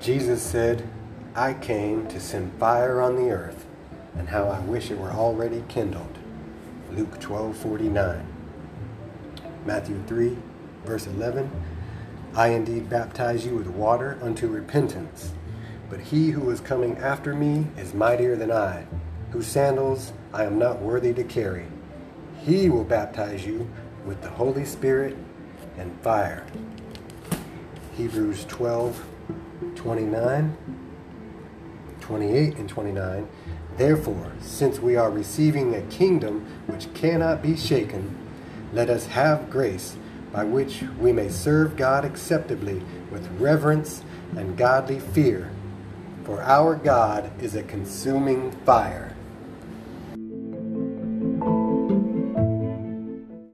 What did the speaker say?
Jesus said, I came to send fire on the earth, and how I wish it were already kindled. Luke 12 49. Matthew 3, verse 11. I indeed baptize you with water unto repentance, but he who is coming after me is mightier than I, whose sandals I am not worthy to carry. He will baptize you with the Holy Spirit and fire. Hebrews 12 29, 28, and 29. Therefore, since we are receiving a kingdom which cannot be shaken, let us have grace by which we may serve God acceptably with reverence and godly fear. For our God is a consuming fire.